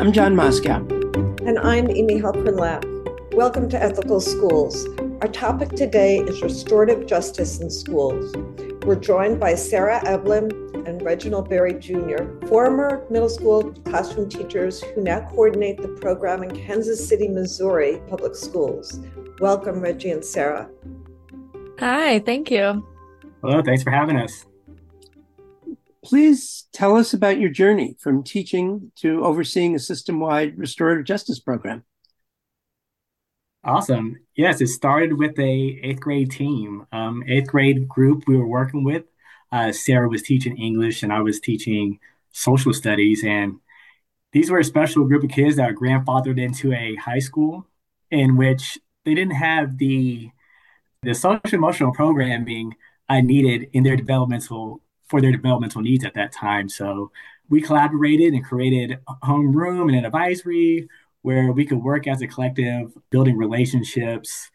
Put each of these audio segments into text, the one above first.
Hi, I'm John Moscow. And I'm Amy Halpern Lapp. Welcome to Ethical Schools. Our topic today is restorative justice in schools. We're joined by Sarah Eblin and Reginald Berry Jr., former middle school classroom teachers who now coordinate the program in Kansas City, Missouri public schools. Welcome, Reggie and Sarah. Hi, thank you. Hello, thanks for having us. Please tell us about your journey from teaching to overseeing a system wide restorative justice program. Awesome. Yes, it started with a eighth grade team, um, eighth grade group we were working with. Uh, Sarah was teaching English and I was teaching social studies. And these were a special group of kids that were grandfathered into a high school in which they didn't have the the social emotional programming I needed in their developmental for their developmental needs at that time. So we collaborated and created a homeroom and an advisory where we could work as a collective, building relationships,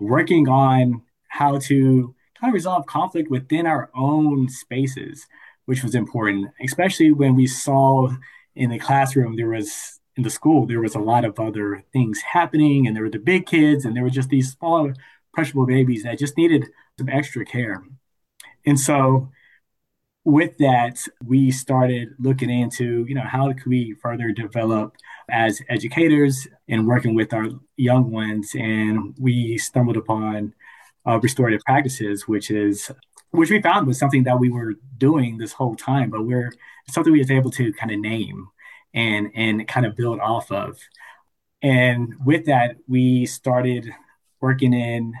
working on how to kind of resolve conflict within our own spaces, which was important, especially when we saw in the classroom there was in the school there was a lot of other things happening and there were the big kids and there were just these small impressionable babies that just needed some extra care and so with that, we started looking into, you know, how could we further develop as educators and working with our young ones. And we stumbled upon uh, restorative practices, which is which we found was something that we were doing this whole time, but we're something we was able to kind of name and and kind of build off of. And with that, we started working in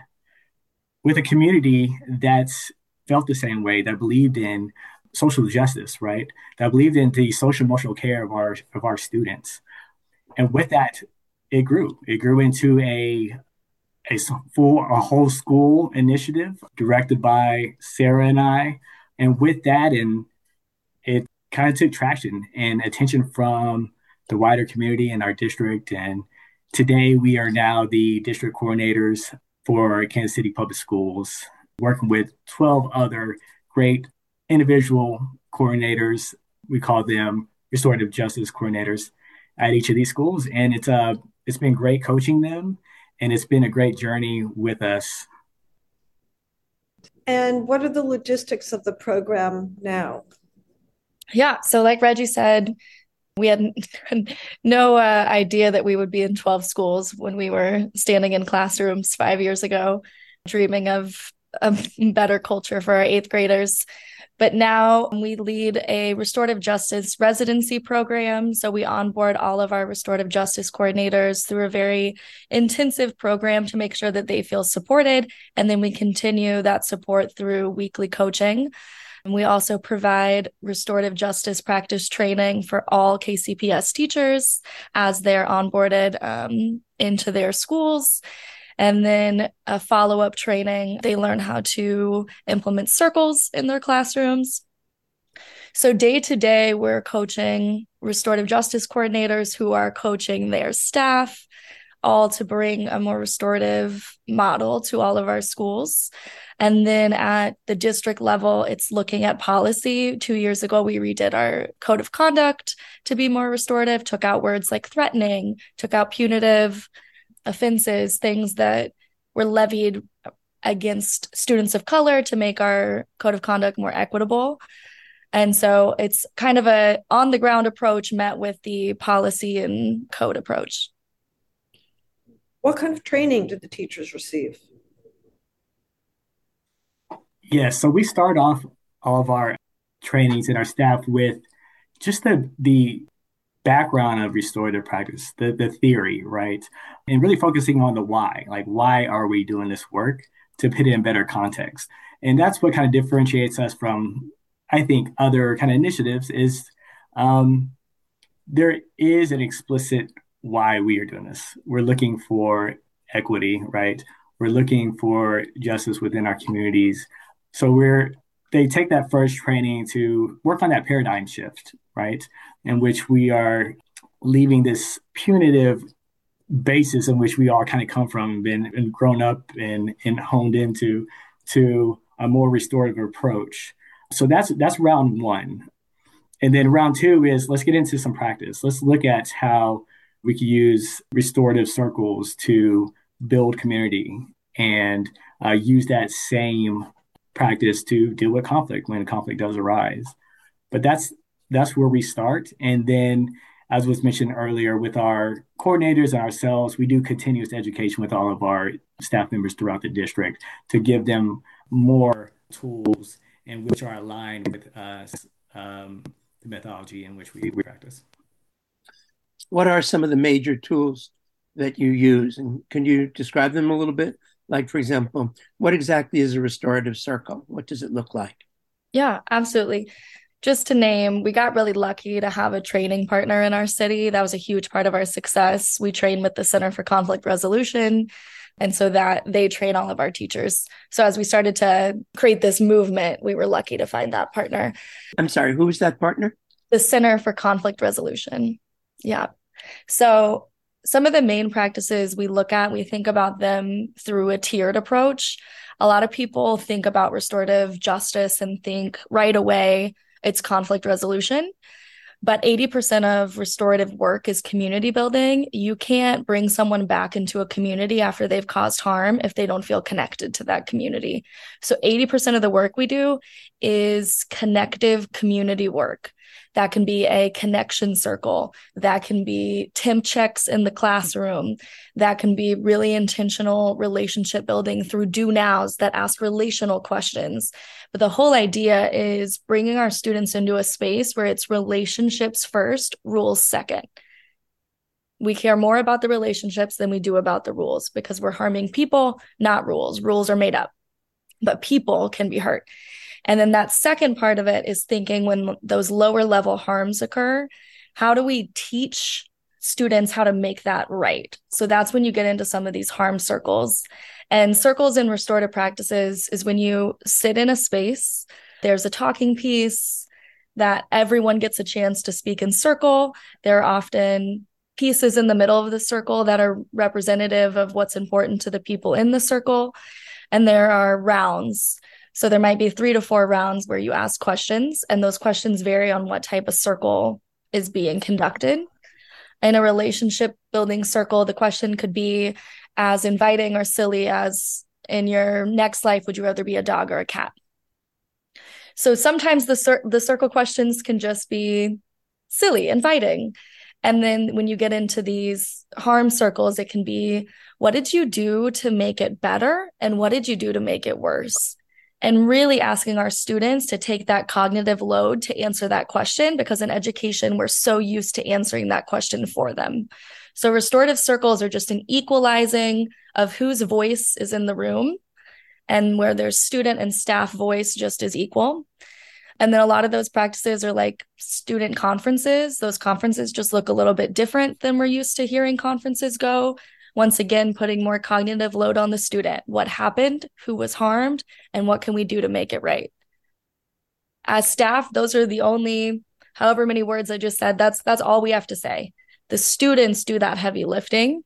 with a community that's felt the same way, that believed in social justice, right? That believed in the social emotional care of our of our students, and with that, it grew. It grew into a a full a whole school initiative directed by Sarah and I, and with that, and it kind of took traction and attention from the wider community in our district. And today, we are now the district coordinators for Kansas City Public Schools, working with 12 other great individual coordinators. We call them restorative justice coordinators at each of these schools, and it's uh it's been great coaching them, and it's been a great journey with us. And what are the logistics of the program now? Yeah, so like Reggie said, we had no uh, idea that we would be in 12 schools when we were standing in classrooms five years ago, dreaming of a better culture for our eighth graders. But now we lead a restorative justice residency program. So we onboard all of our restorative justice coordinators through a very intensive program to make sure that they feel supported. And then we continue that support through weekly coaching. And we also provide restorative justice practice training for all KCPS teachers as they're onboarded um, into their schools and then a follow up training. They learn how to implement circles in their classrooms. So, day to day, we're coaching restorative justice coordinators who are coaching their staff, all to bring a more restorative model to all of our schools. And then at the district level, it's looking at policy. Two years ago, we redid our code of conduct to be more restorative, took out words like threatening, took out punitive, offenses, things that were levied against students of color to make our code of conduct more equitable. And so it's kind of a on the ground approach met with the policy and code approach. What kind of training did the teachers receive? Yes, yeah, so we start off all of our trainings and our staff with just the the background of restorative practice, the, the theory, right? And really focusing on the why, like why are we doing this work to put it in better context? And that's what kind of differentiates us from, I think, other kind of initiatives is um, there is an explicit why we are doing this. We're looking for equity, right? We're looking for justice within our communities. So we're they take that first training to work on that paradigm shift, right? In which we are leaving this punitive basis in which we all kind of come from and, and grown up and, and honed into to a more restorative approach. So that's that's round one. and then round two is let's get into some practice. Let's look at how we can use restorative circles to build community and uh, use that same practice to deal with conflict when a conflict does arise. But that's that's where we start, and then as was mentioned earlier, with our coordinators and ourselves, we do continuous education with all of our staff members throughout the district to give them more tools and which are aligned with us, um, the methodology in which we, we practice. What are some of the major tools that you use? And can you describe them a little bit? Like, for example, what exactly is a restorative circle? What does it look like? Yeah, absolutely just to name, we got really lucky to have a training partner in our city. That was a huge part of our success. We train with the Center for Conflict Resolution. And so that they train all of our teachers. So as we started to create this movement, we were lucky to find that partner. I'm sorry, who was that partner? The Center for Conflict Resolution. Yeah. So some of the main practices we look at, we think about them through a tiered approach. A lot of people think about restorative justice and think right away it's conflict resolution. But 80% of restorative work is community building. You can't bring someone back into a community after they've caused harm if they don't feel connected to that community. So 80% of the work we do is connective community work. That can be a connection circle. That can be temp checks in the classroom. That can be really intentional relationship building through do nows that ask relational questions. But the whole idea is bringing our students into a space where it's relationships first, rules second. We care more about the relationships than we do about the rules because we're harming people, not rules. Rules are made up, but people can be hurt. And then that second part of it is thinking when those lower level harms occur, how do we teach students how to make that right? So that's when you get into some of these harm circles. And circles in restorative practices is when you sit in a space, there's a talking piece that everyone gets a chance to speak in circle. There are often pieces in the middle of the circle that are representative of what's important to the people in the circle. And there are rounds so there might be three to four rounds where you ask questions, and those questions vary on what type of circle is being conducted. In a relationship building circle, the question could be as inviting or silly as in your next life, would you rather be a dog or a cat? So sometimes the cir- the circle questions can just be silly, inviting. And then when you get into these harm circles, it can be what did you do to make it better? And what did you do to make it worse? And really asking our students to take that cognitive load to answer that question because in education we're so used to answering that question for them. So restorative circles are just an equalizing of whose voice is in the room and where there's student and staff voice just is equal. And then a lot of those practices are like student conferences. Those conferences just look a little bit different than we're used to hearing conferences go once again, putting more cognitive load on the student. What happened? Who was harmed? And what can we do to make it right? As staff, those are the only however many words I just said. That's that's all we have to say. The students do that heavy lifting.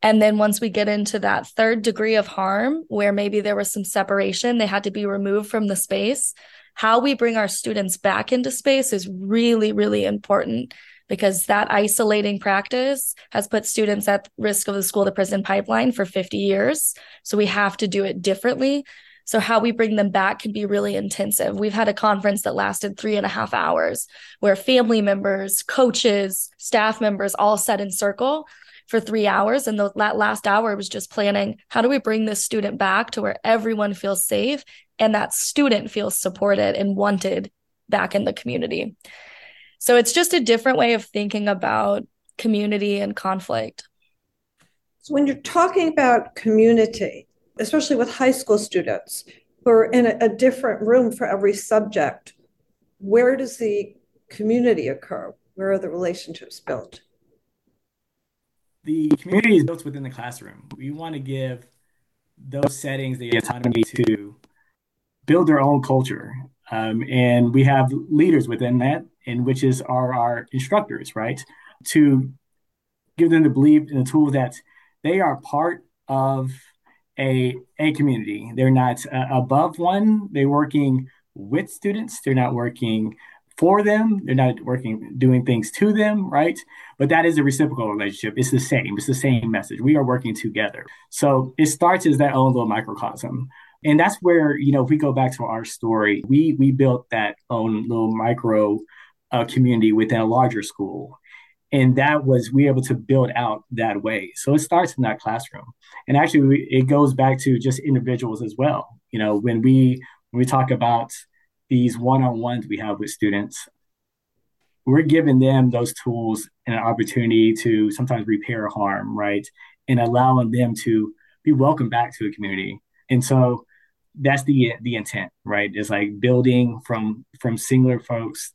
And then once we get into that third degree of harm, where maybe there was some separation, they had to be removed from the space. How we bring our students back into space is really, really important because that isolating practice has put students at risk of the school to prison pipeline for 50 years. So we have to do it differently. So how we bring them back can be really intensive. We've had a conference that lasted three and a half hours where family members, coaches, staff members all sat in circle for three hours. And the, that last hour was just planning how do we bring this student back to where everyone feels safe and that student feels supported and wanted back in the community. So it's just a different way of thinking about community and conflict. So when you're talking about community, especially with high school students who are in a, a different room for every subject, where does the community occur? Where are the relationships built? The community is built within the classroom. We want to give those settings the autonomy to build their own culture. Um, and we have leaders within that and which is our, our instructors, right? To give them the belief and the tool that they are part of a, a community. They're not uh, above one. They're working with students. They're not working for them. They're not working doing things to them, right? But that is a reciprocal relationship. It's the same. It's the same message. We are working together. So it starts as that own little microcosm. And that's where, you know, if we go back to our story, we we built that own little micro uh, community within a larger school. And that was, we were able to build out that way. So it starts in that classroom. And actually, we, it goes back to just individuals as well. You know, when we when we talk about these one-on-ones we have with students we're giving them those tools and an opportunity to sometimes repair harm right and allowing them to be welcomed back to the community and so that's the the intent right is like building from from singular folks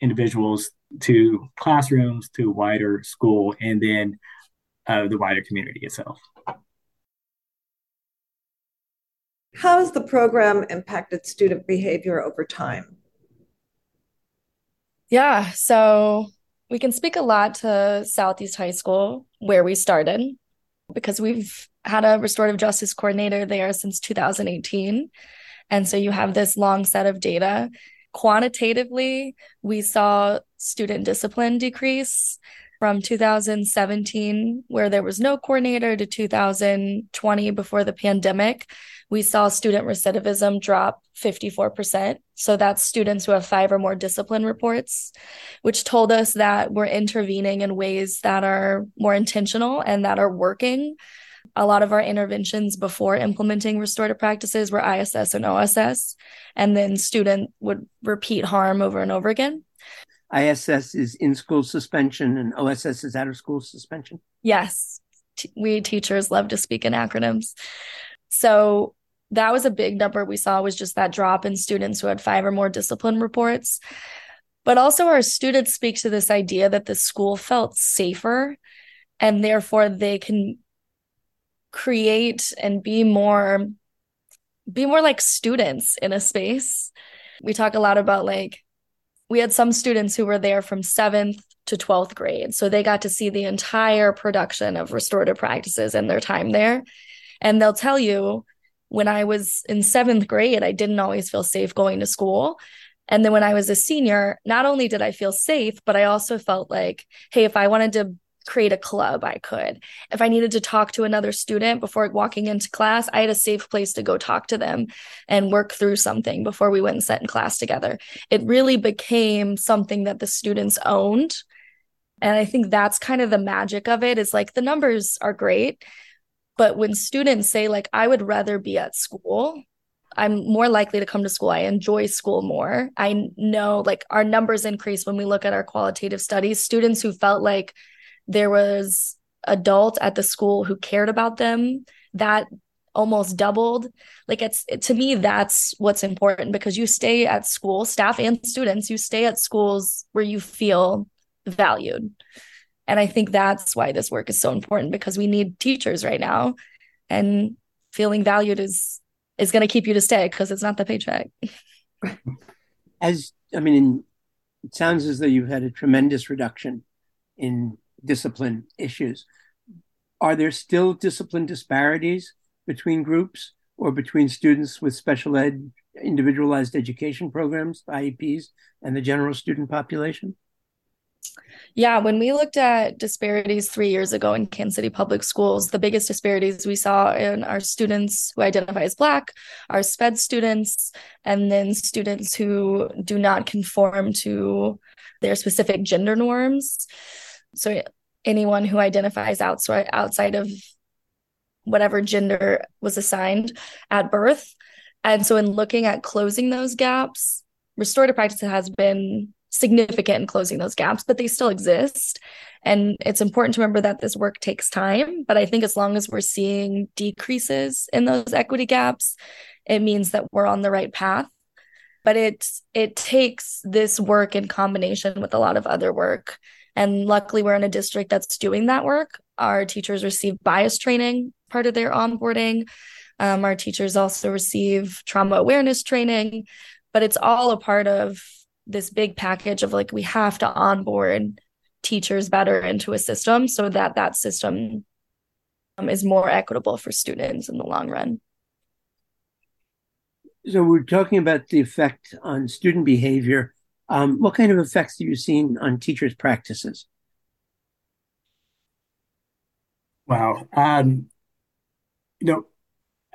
individuals to classrooms to wider school and then uh, the wider community itself how has the program impacted student behavior over time? Yeah, so we can speak a lot to Southeast High School, where we started, because we've had a restorative justice coordinator there since 2018. And so you have this long set of data. Quantitatively, we saw student discipline decrease from 2017, where there was no coordinator, to 2020 before the pandemic we saw student recidivism drop 54%. So that's students who have five or more discipline reports, which told us that we're intervening in ways that are more intentional and that are working. A lot of our interventions before implementing restorative practices were ISS and OSS, and then student would repeat harm over and over again. ISS is in school suspension and OSS is out of school suspension. Yes. T- we teachers love to speak in acronyms. So that was a big number we saw was just that drop in students who had five or more discipline reports. But also, our students speak to this idea that the school felt safer and therefore they can create and be more be more like students in a space. We talk a lot about like we had some students who were there from 7th to 12th grade. So they got to see the entire production of restorative practices in their time there. And they'll tell you when I was in seventh grade, I didn't always feel safe going to school. And then when I was a senior, not only did I feel safe, but I also felt like, hey, if I wanted to create a club, I could. If I needed to talk to another student before walking into class, I had a safe place to go talk to them and work through something before we went and sat in class together. It really became something that the students owned. And I think that's kind of the magic of it is like the numbers are great but when students say, like, I would rather be at school, I'm more likely to come to school. I enjoy school more. I know like our numbers increase when we look at our qualitative studies. Students who felt like there was adult at the school who cared about them, that almost doubled. Like it's it, to me that's what's important because you stay at school, staff and students, you stay at schools where you feel valued. And I think that's why this work is so important because we need teachers right now. And feeling valued is is going to keep you to stay because it's not the paycheck. As I mean, it sounds as though you've had a tremendous reduction in discipline issues. Are there still discipline disparities between groups or between students with special ed, individualized education programs, IEPs, and the general student population? Yeah, when we looked at disparities three years ago in Kansas City Public Schools, the biggest disparities we saw in our students who identify as Black, our SPED students, and then students who do not conform to their specific gender norms. So anyone who identifies outside outside of whatever gender was assigned at birth. And so in looking at closing those gaps, restorative practice has been significant in closing those gaps, but they still exist. And it's important to remember that this work takes time. But I think as long as we're seeing decreases in those equity gaps, it means that we're on the right path. But it it takes this work in combination with a lot of other work. And luckily, we're in a district that's doing that work. Our teachers receive bias training, part of their onboarding. Um, our teachers also receive trauma awareness training, but it's all a part of this big package of like we have to onboard teachers better into a system so that that system um, is more equitable for students in the long run. So we're talking about the effect on student behavior Um, what kind of effects have you seen on teachers' practices? Wow. Um, you know,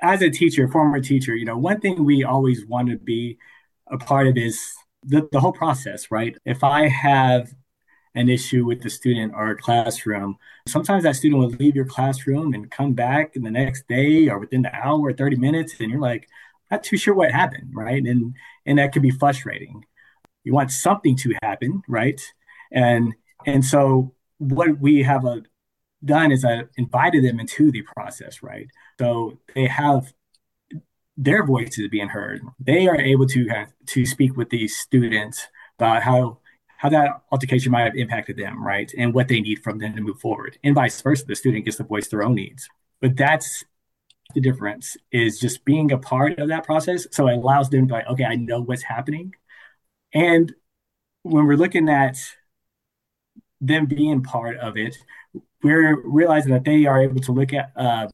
as a teacher, former teacher, you know, one thing we always want to be a part of is the, the whole process, right? If I have an issue with the student or a classroom, sometimes that student will leave your classroom and come back in the next day or within the hour or 30 minutes, and you're like, not too sure what happened, right? And and that can be frustrating. You want something to happen, right? And and so what we have a, uh, done is I invited them into the process, right? So they have their voices being heard. They are able to have, to speak with these students about how how that altercation might have impacted them, right? And what they need from them to move forward. And vice versa, the student gets to voice their own needs. But that's the difference is just being a part of that process. So it allows them to like, okay, I know what's happening. And when we're looking at them being part of it, we're realizing that they are able to look at um,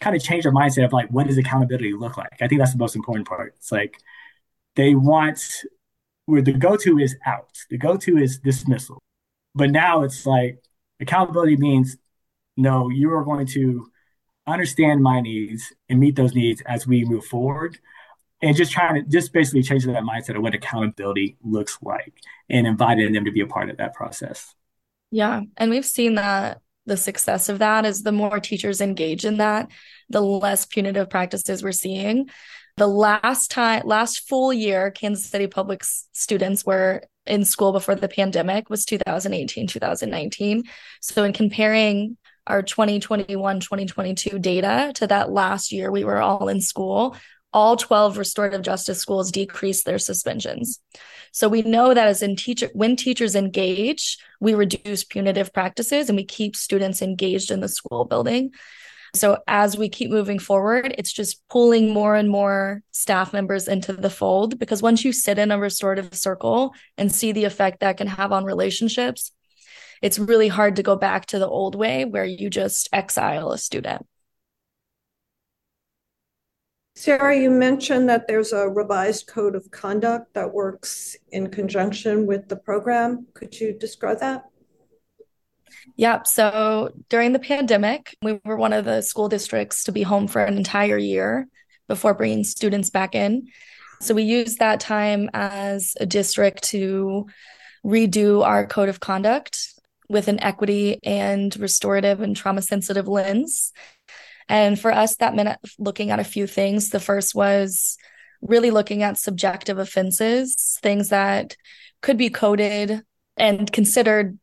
kind of change their mindset of like what does accountability look like? I think that's the most important part. It's like they want where the go-to is out. The go-to is dismissal. But now it's like accountability means no you are going to understand my needs and meet those needs as we move forward and just trying to just basically change that mindset of what accountability looks like and inviting them to be a part of that process yeah and we've seen that the success of that is the more teachers engage in that, the less punitive practices we're seeing. The last time, last full year, Kansas City public students were in school before the pandemic was 2018, 2019. So, in comparing our 2021, 2022 data to that last year we were all in school, all 12 restorative justice schools decreased their suspensions. So we know that as in teacher when teachers engage, we reduce punitive practices and we keep students engaged in the school building. So as we keep moving forward, it's just pulling more and more staff members into the fold because once you sit in a restorative circle and see the effect that can have on relationships, it's really hard to go back to the old way where you just exile a student. Sarah, you mentioned that there's a revised code of conduct that works in conjunction with the program. Could you describe that? Yep. So during the pandemic, we were one of the school districts to be home for an entire year before bringing students back in. So we used that time as a district to redo our code of conduct with an equity and restorative and trauma sensitive lens and for us, that meant looking at a few things. The first was really looking at subjective offenses, things that could be coded and considered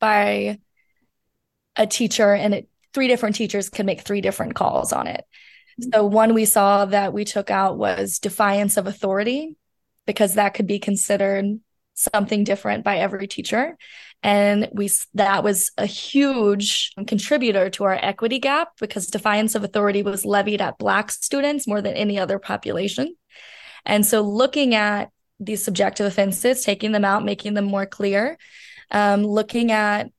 by a teacher, and it, three different teachers can make three different calls on it. So, one we saw that we took out was defiance of authority, because that could be considered something different by every teacher. And we that was a huge contributor to our equity gap because defiance of authority was levied at black students more than any other population. And so looking at these subjective offenses taking them out making them more clear um, looking at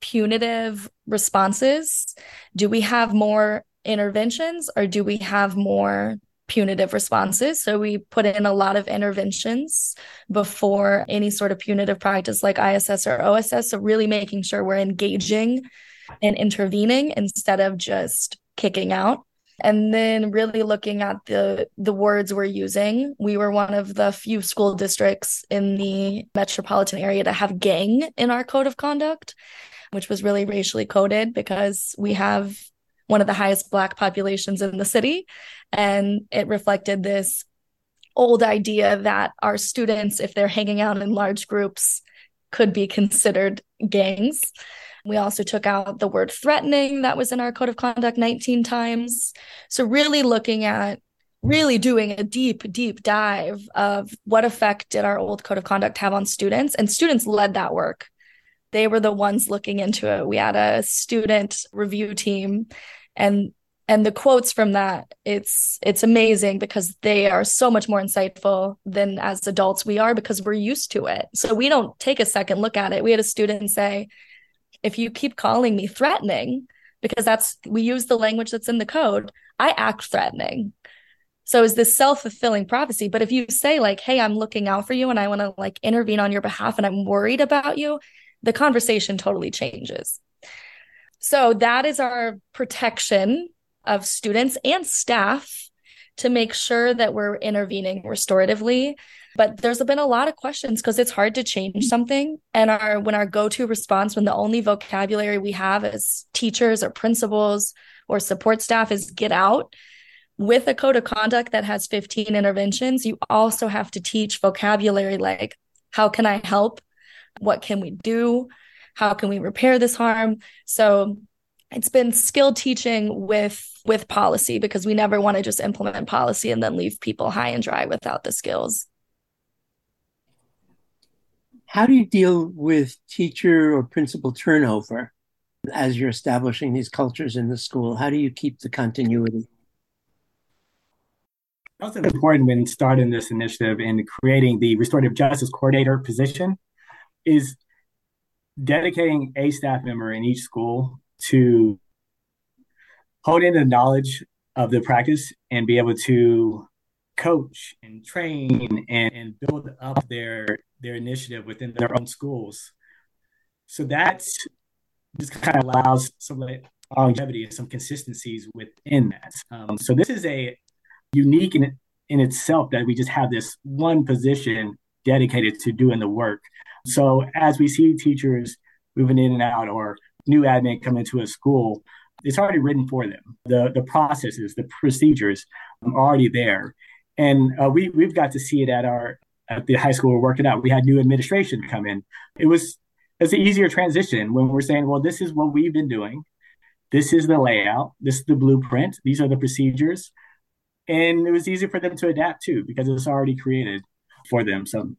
punitive responses do we have more interventions or do we have more punitive responses. So we put in a lot of interventions before any sort of punitive practice like ISS or OSS. So really making sure we're engaging and intervening instead of just kicking out. And then really looking at the the words we're using. We were one of the few school districts in the metropolitan area to have gang in our code of conduct, which was really racially coded because we have one of the highest Black populations in the city. And it reflected this old idea that our students, if they're hanging out in large groups, could be considered gangs. We also took out the word threatening that was in our code of conduct 19 times. So, really looking at really doing a deep, deep dive of what effect did our old code of conduct have on students. And students led that work. They were the ones looking into it. We had a student review team and and the quotes from that it's it's amazing because they are so much more insightful than as adults we are because we're used to it so we don't take a second look at it we had a student say if you keep calling me threatening because that's we use the language that's in the code i act threatening So is this self-fulfilling prophecy? But if you say like, "Hey, I'm looking out for you and I want to like intervene on your behalf and I'm worried about you," the conversation totally changes. So that is our protection of students and staff to make sure that we're intervening restoratively. But there's been a lot of questions because it's hard to change something. And our when our go-to response, when the only vocabulary we have as teachers or principals or support staff is get out, with a code of conduct that has 15 interventions, you also have to teach vocabulary like, how can I help? What can we do? How can we repair this harm? So it's been skill teaching with with policy because we never want to just implement policy and then leave people high and dry without the skills. How do you deal with teacher or principal turnover as you're establishing these cultures in the school? How do you keep the continuity? That was important when starting this initiative and creating the restorative justice coordinator position is dedicating a staff member in each school to hold in the knowledge of the practice and be able to coach and train and, and build up their their initiative within their own schools. So that's just kind of allows some longevity and some consistencies within that. Um, so this is a unique in, in itself that we just have this one position dedicated to doing the work. So as we see teachers moving in and out or new admin come into a school, it's already written for them. The the processes, the procedures are already there. And uh, we we've got to see it at our at the high school we're working out. We had new administration come in. It was it's an easier transition when we're saying, well, this is what we've been doing. This is the layout. This is the blueprint. These are the procedures and it was easy for them to adapt too because it's already created for them. So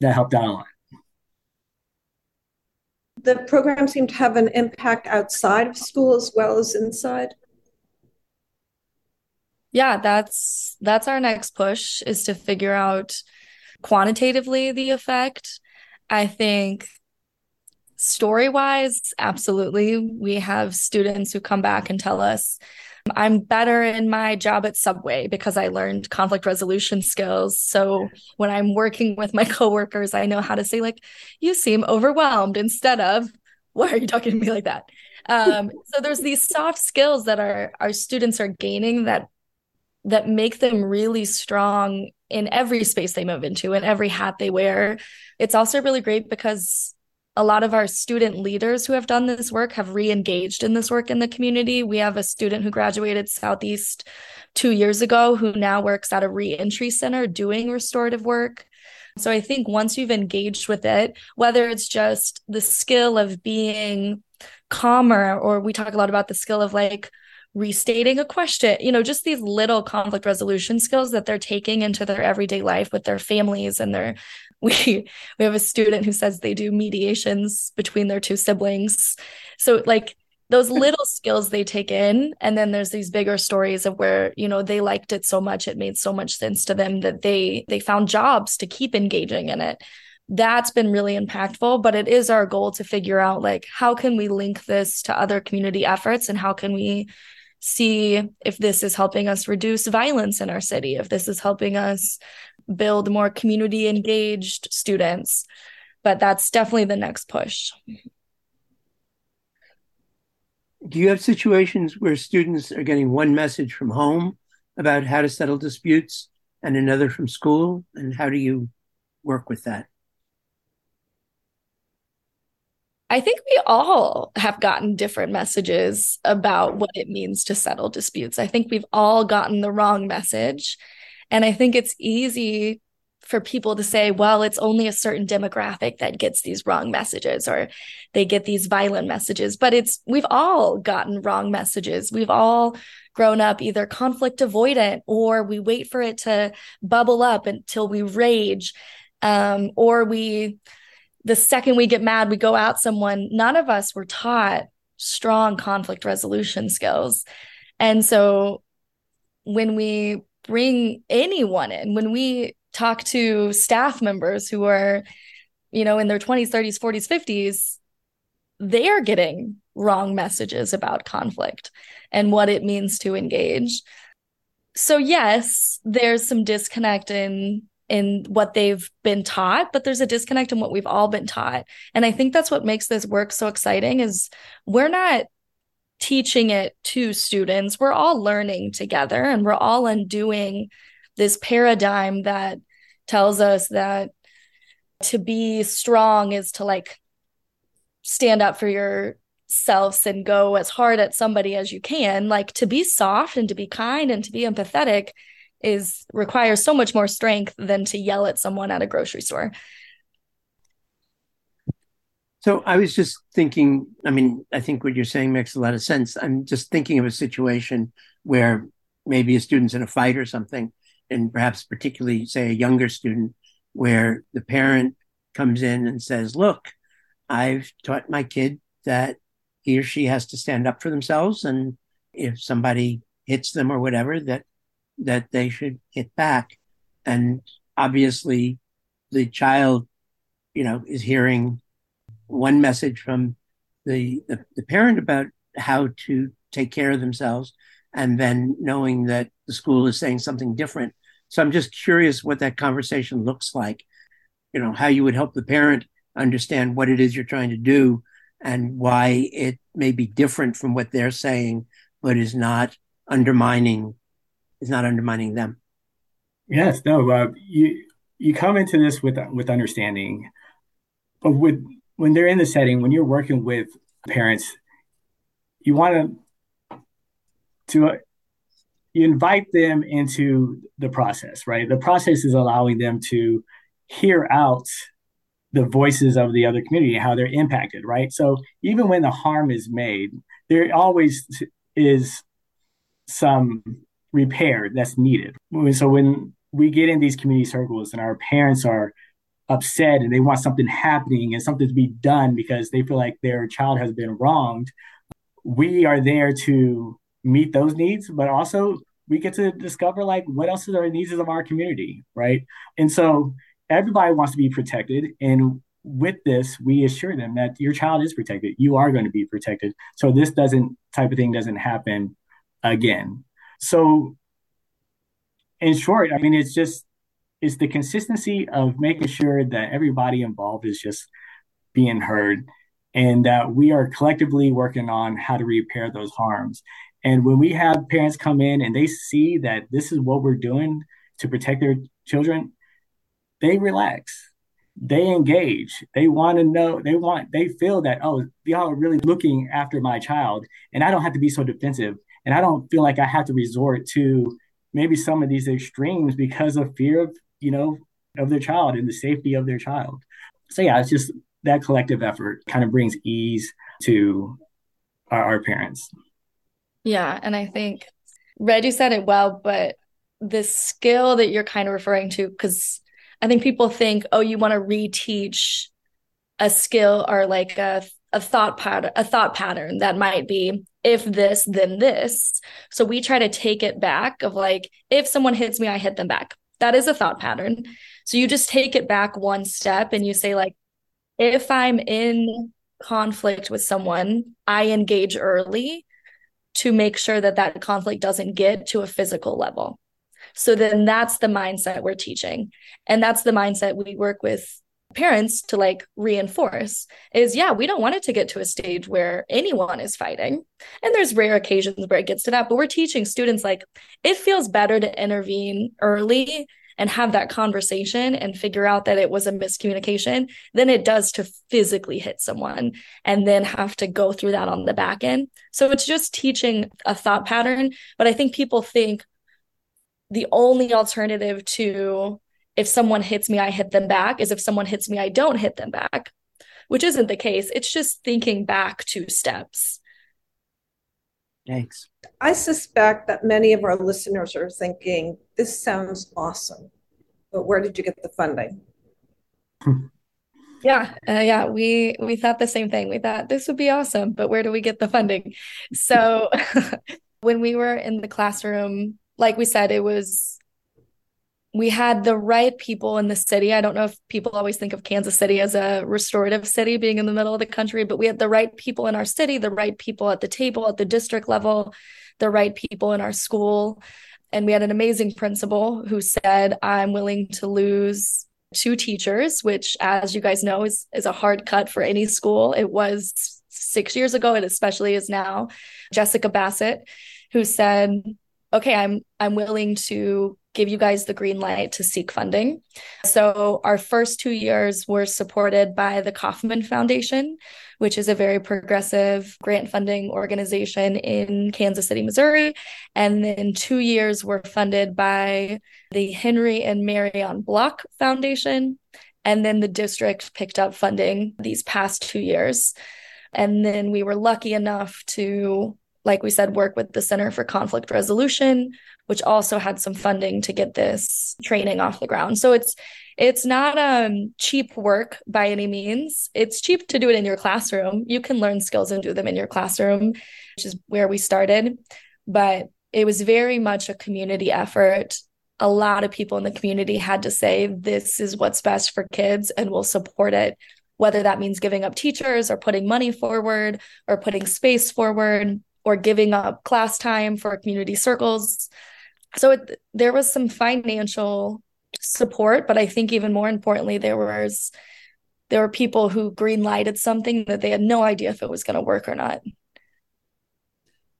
that helped out a lot. The program seemed to have an impact outside of school as well as inside. Yeah, that's that's our next push is to figure out quantitatively the effect. I think story wise, absolutely. We have students who come back and tell us I'm better in my job at Subway because I learned conflict resolution skills. So when I'm working with my coworkers, I know how to say, like, you seem overwhelmed instead of, why are you talking to me like that? Um, so there's these soft skills that our our students are gaining that that make them really strong in every space they move into and every hat they wear. It's also really great because a lot of our student leaders who have done this work have re-engaged in this work in the community. We have a student who graduated Southeast two years ago who now works at a reentry center doing restorative work. So I think once you've engaged with it, whether it's just the skill of being calmer, or we talk a lot about the skill of like restating a question, you know, just these little conflict resolution skills that they're taking into their everyday life with their families and their we we have a student who says they do mediations between their two siblings. So like those hmm. little skills they take in and then there's these bigger stories of where you know they liked it so much it made so much sense to them that they they found jobs to keep engaging in it that's been really impactful but it is our goal to figure out like how can we link this to other community efforts and how can we see if this is helping us reduce violence in our city, if this is helping us build more community engaged students. But that's definitely the next push. Do you have situations where students are getting one message from home about how to settle disputes and another from school? And how do you work with that? I think we all have gotten different messages about what it means to settle disputes. I think we've all gotten the wrong message. And I think it's easy for people to say, well, it's only a certain demographic that gets these wrong messages or they get these violent messages. But it's, we've all gotten wrong messages. We've all grown up either conflict avoidant or we wait for it to bubble up until we rage. Um, or we the second we get mad, we go out someone. None of us were taught strong conflict resolution skills. And so when we bring anyone in, when we talk to staff members who are, you know, in their 20s, 30s, 40s, 50s, they are getting wrong messages about conflict and what it means to engage. so yes, there's some disconnect in in what they've been taught, but there's a disconnect in what we've all been taught. And I think that's what makes this work so exciting is we're not teaching it to students. We're all learning together and we're all undoing this paradigm that tells us that to be strong is to like stand up for yourselves and go as hard at somebody as you can like to be soft and to be kind and to be empathetic is requires so much more strength than to yell at someone at a grocery store. So I was just thinking, I mean, I think what you're saying makes a lot of sense. I'm just thinking of a situation where maybe a student's in a fight or something, and perhaps particularly, say, a younger student, where the parent comes in and says, Look, I've taught my kid that he or she has to stand up for themselves. And if somebody hits them or whatever, that that they should get back. And obviously, the child, you know, is hearing one message from the, the, the parent about how to take care of themselves, and then knowing that the school is saying something different. So I'm just curious what that conversation looks like. You know, how you would help the parent understand what it is you're trying to do and why it may be different from what they're saying, but is not undermining is not undermining them. Yes, no, uh, you you come into this with with understanding, but with when they're in the setting, when you're working with parents, you want to to uh, you invite them into the process, right? The process is allowing them to hear out the voices of the other community, how they're impacted, right? So even when the harm is made, there always is some repair that's needed. So when we get in these community circles and our parents are upset and they want something happening and something to be done because they feel like their child has been wronged, we are there to meet those needs, but also we get to discover like what else are the needs of our community, right? And so everybody wants to be protected and with this we assure them that your child is protected you are going to be protected so this doesn't type of thing doesn't happen again so, in short, I mean, it's just it's the consistency of making sure that everybody involved is just being heard, and that we are collectively working on how to repair those harms. And when we have parents come in and they see that this is what we're doing to protect their children, they relax. They engage. They want to know they want they feel that oh y'all are really looking after my child and i don't have to be so defensive and I don't feel like I have to resort to maybe some of these extremes because of fear of, you know, of their child and the safety of their child. So yeah, it's just that collective effort kind of brings ease to our, our parents. Yeah. And I think Reggie said it well, but the skill that you're kind of referring to, because I think people think, oh, you want to reteach a skill or like a a thought pattern a thought pattern that might be if this then this. So we try to take it back of like if someone hits me i hit them back. That is a thought pattern. So you just take it back one step and you say like if i'm in conflict with someone i engage early to make sure that that conflict doesn't get to a physical level. So then that's the mindset we're teaching. And that's the mindset we work with parents to like reinforce is yeah, we don't want it to get to a stage where anyone is fighting. And there's rare occasions where it gets to that, but we're teaching students like it feels better to intervene early and have that conversation and figure out that it was a miscommunication than it does to physically hit someone and then have to go through that on the back end. So it's just teaching a thought pattern. But I think people think the only alternative to if someone hits me, I hit them back, as if someone hits me, I don't hit them back, which isn't the case. It's just thinking back two steps. Thanks. I suspect that many of our listeners are thinking, this sounds awesome, but where did you get the funding? yeah uh, yeah we we thought the same thing we thought this would be awesome but where do we get the funding so when we were in the classroom like we said it was we had the right people in the city. I don't know if people always think of Kansas City as a restorative city being in the middle of the country, but we had the right people in our city, the right people at the table at the district level, the right people in our school. And we had an amazing principal who said, I'm willing to lose two teachers, which, as you guys know, is, is a hard cut for any school. It was six years ago, it especially is now. Jessica Bassett, who said, Okay, I'm I'm willing to give you guys the green light to seek funding. So, our first two years were supported by the Kauffman Foundation, which is a very progressive grant funding organization in Kansas City, Missouri. And then two years were funded by the Henry and Marion Bloch Foundation. And then the district picked up funding these past two years. And then we were lucky enough to like we said, work with the Center for Conflict Resolution, which also had some funding to get this training off the ground. So it's it's not um, cheap work by any means. It's cheap to do it in your classroom. You can learn skills and do them in your classroom, which is where we started. But it was very much a community effort. A lot of people in the community had to say, this is what's best for kids, and we'll support it, whether that means giving up teachers or putting money forward or putting space forward or giving up class time for community circles. So it, there was some financial support but i think even more importantly there was there were people who green lighted something that they had no idea if it was going to work or not.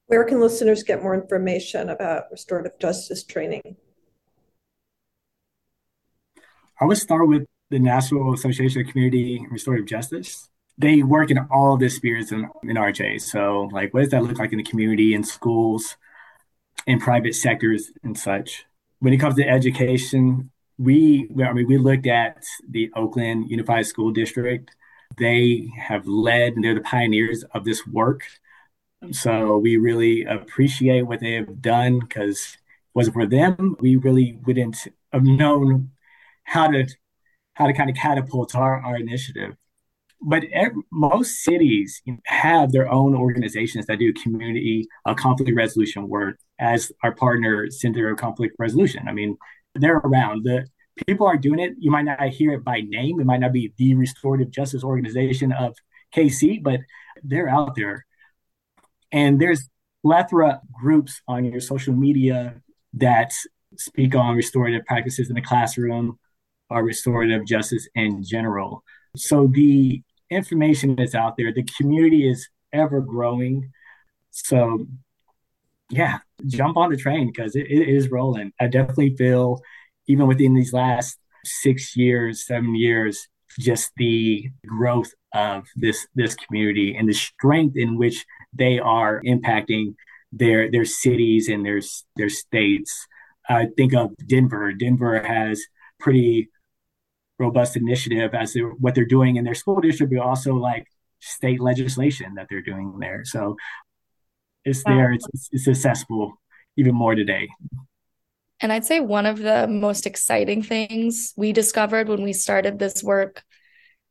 Where can listeners get more information about restorative justice training? I would start with the national association of community restorative justice they work in all the spheres in, in RJ. So, like, what does that look like in the community, in schools, in private sectors, and such? When it comes to education, we, I mean, we looked at the Oakland Unified School District. They have led, and they're the pioneers of this work. So we really appreciate what they have done because wasn't for them, we really wouldn't have known how to how to kind of catapult our, our initiative but every, most cities have their own organizations that do community uh, conflict resolution work as our partner center of conflict resolution. I mean they're around. The people are doing it. You might not hear it by name. It might not be the restorative justice organization of kc but they're out there. And there's plethora groups on your social media that speak on restorative practices in the classroom or restorative justice in general. So the information is out there. The community is ever growing. So, yeah, jump on the train because it, it is rolling. I definitely feel, even within these last six years, seven years, just the growth of this this community and the strength in which they are impacting their their cities and their their states. I think of Denver. Denver has pretty robust initiative as to what they're doing in their school district, but also like state legislation that they're doing there. So it's there, it's, it's accessible even more today. And I'd say one of the most exciting things we discovered when we started this work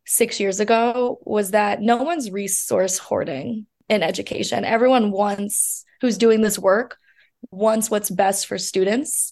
six years ago was that no one's resource hoarding in education. Everyone wants, who's doing this work, wants what's best for students.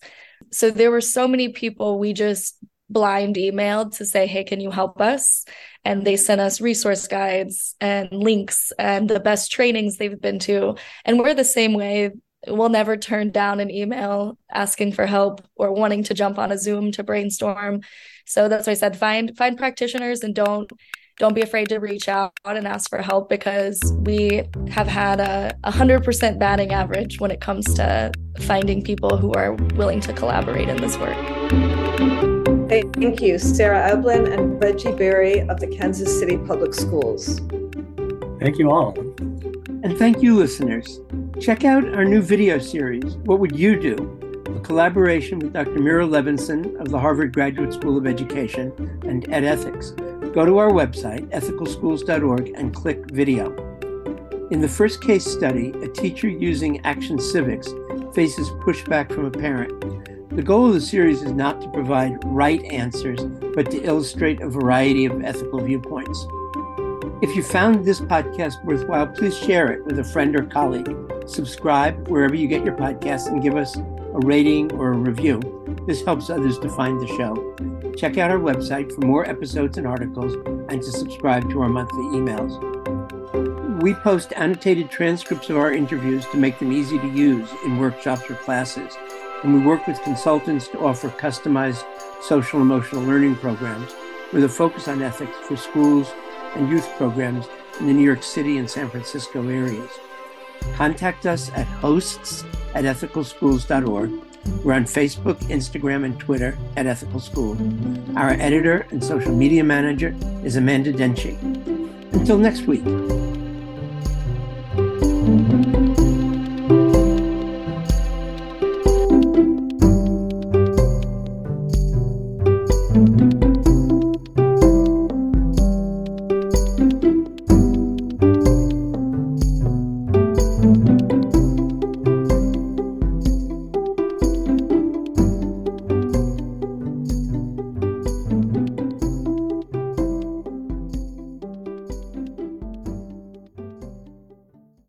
So there were so many people we just blind emailed to say, hey, can you help us? And they sent us resource guides and links and the best trainings they've been to. And we're the same way. We'll never turn down an email asking for help or wanting to jump on a Zoom to brainstorm. So that's why I said find find practitioners and don't don't be afraid to reach out and ask for help because we have had a 100% batting average when it comes to finding people who are willing to collaborate in this work. Thank you, Sarah Eblin and Reggie Berry of the Kansas City Public Schools. Thank you all. And thank you, listeners. Check out our new video series, What Would You Do? A collaboration with Dr. Meira Levinson of the Harvard Graduate School of Education and EdEthics. Go to our website, ethicalschools.org, and click video. In the first case study, a teacher using Action Civics faces pushback from a parent. The goal of the series is not to provide right answers, but to illustrate a variety of ethical viewpoints. If you found this podcast worthwhile, please share it with a friend or colleague. Subscribe wherever you get your podcasts and give us a rating or a review. This helps others to find the show. Check out our website for more episodes and articles and to subscribe to our monthly emails. We post annotated transcripts of our interviews to make them easy to use in workshops or classes. And we work with consultants to offer customized social emotional learning programs with a focus on ethics for schools and youth programs in the New York City and San Francisco areas. Contact us at hosts at ethicalschools.org. We're on Facebook, Instagram, and Twitter at Ethical School. Our editor and social media manager is Amanda Denchi. Until next week.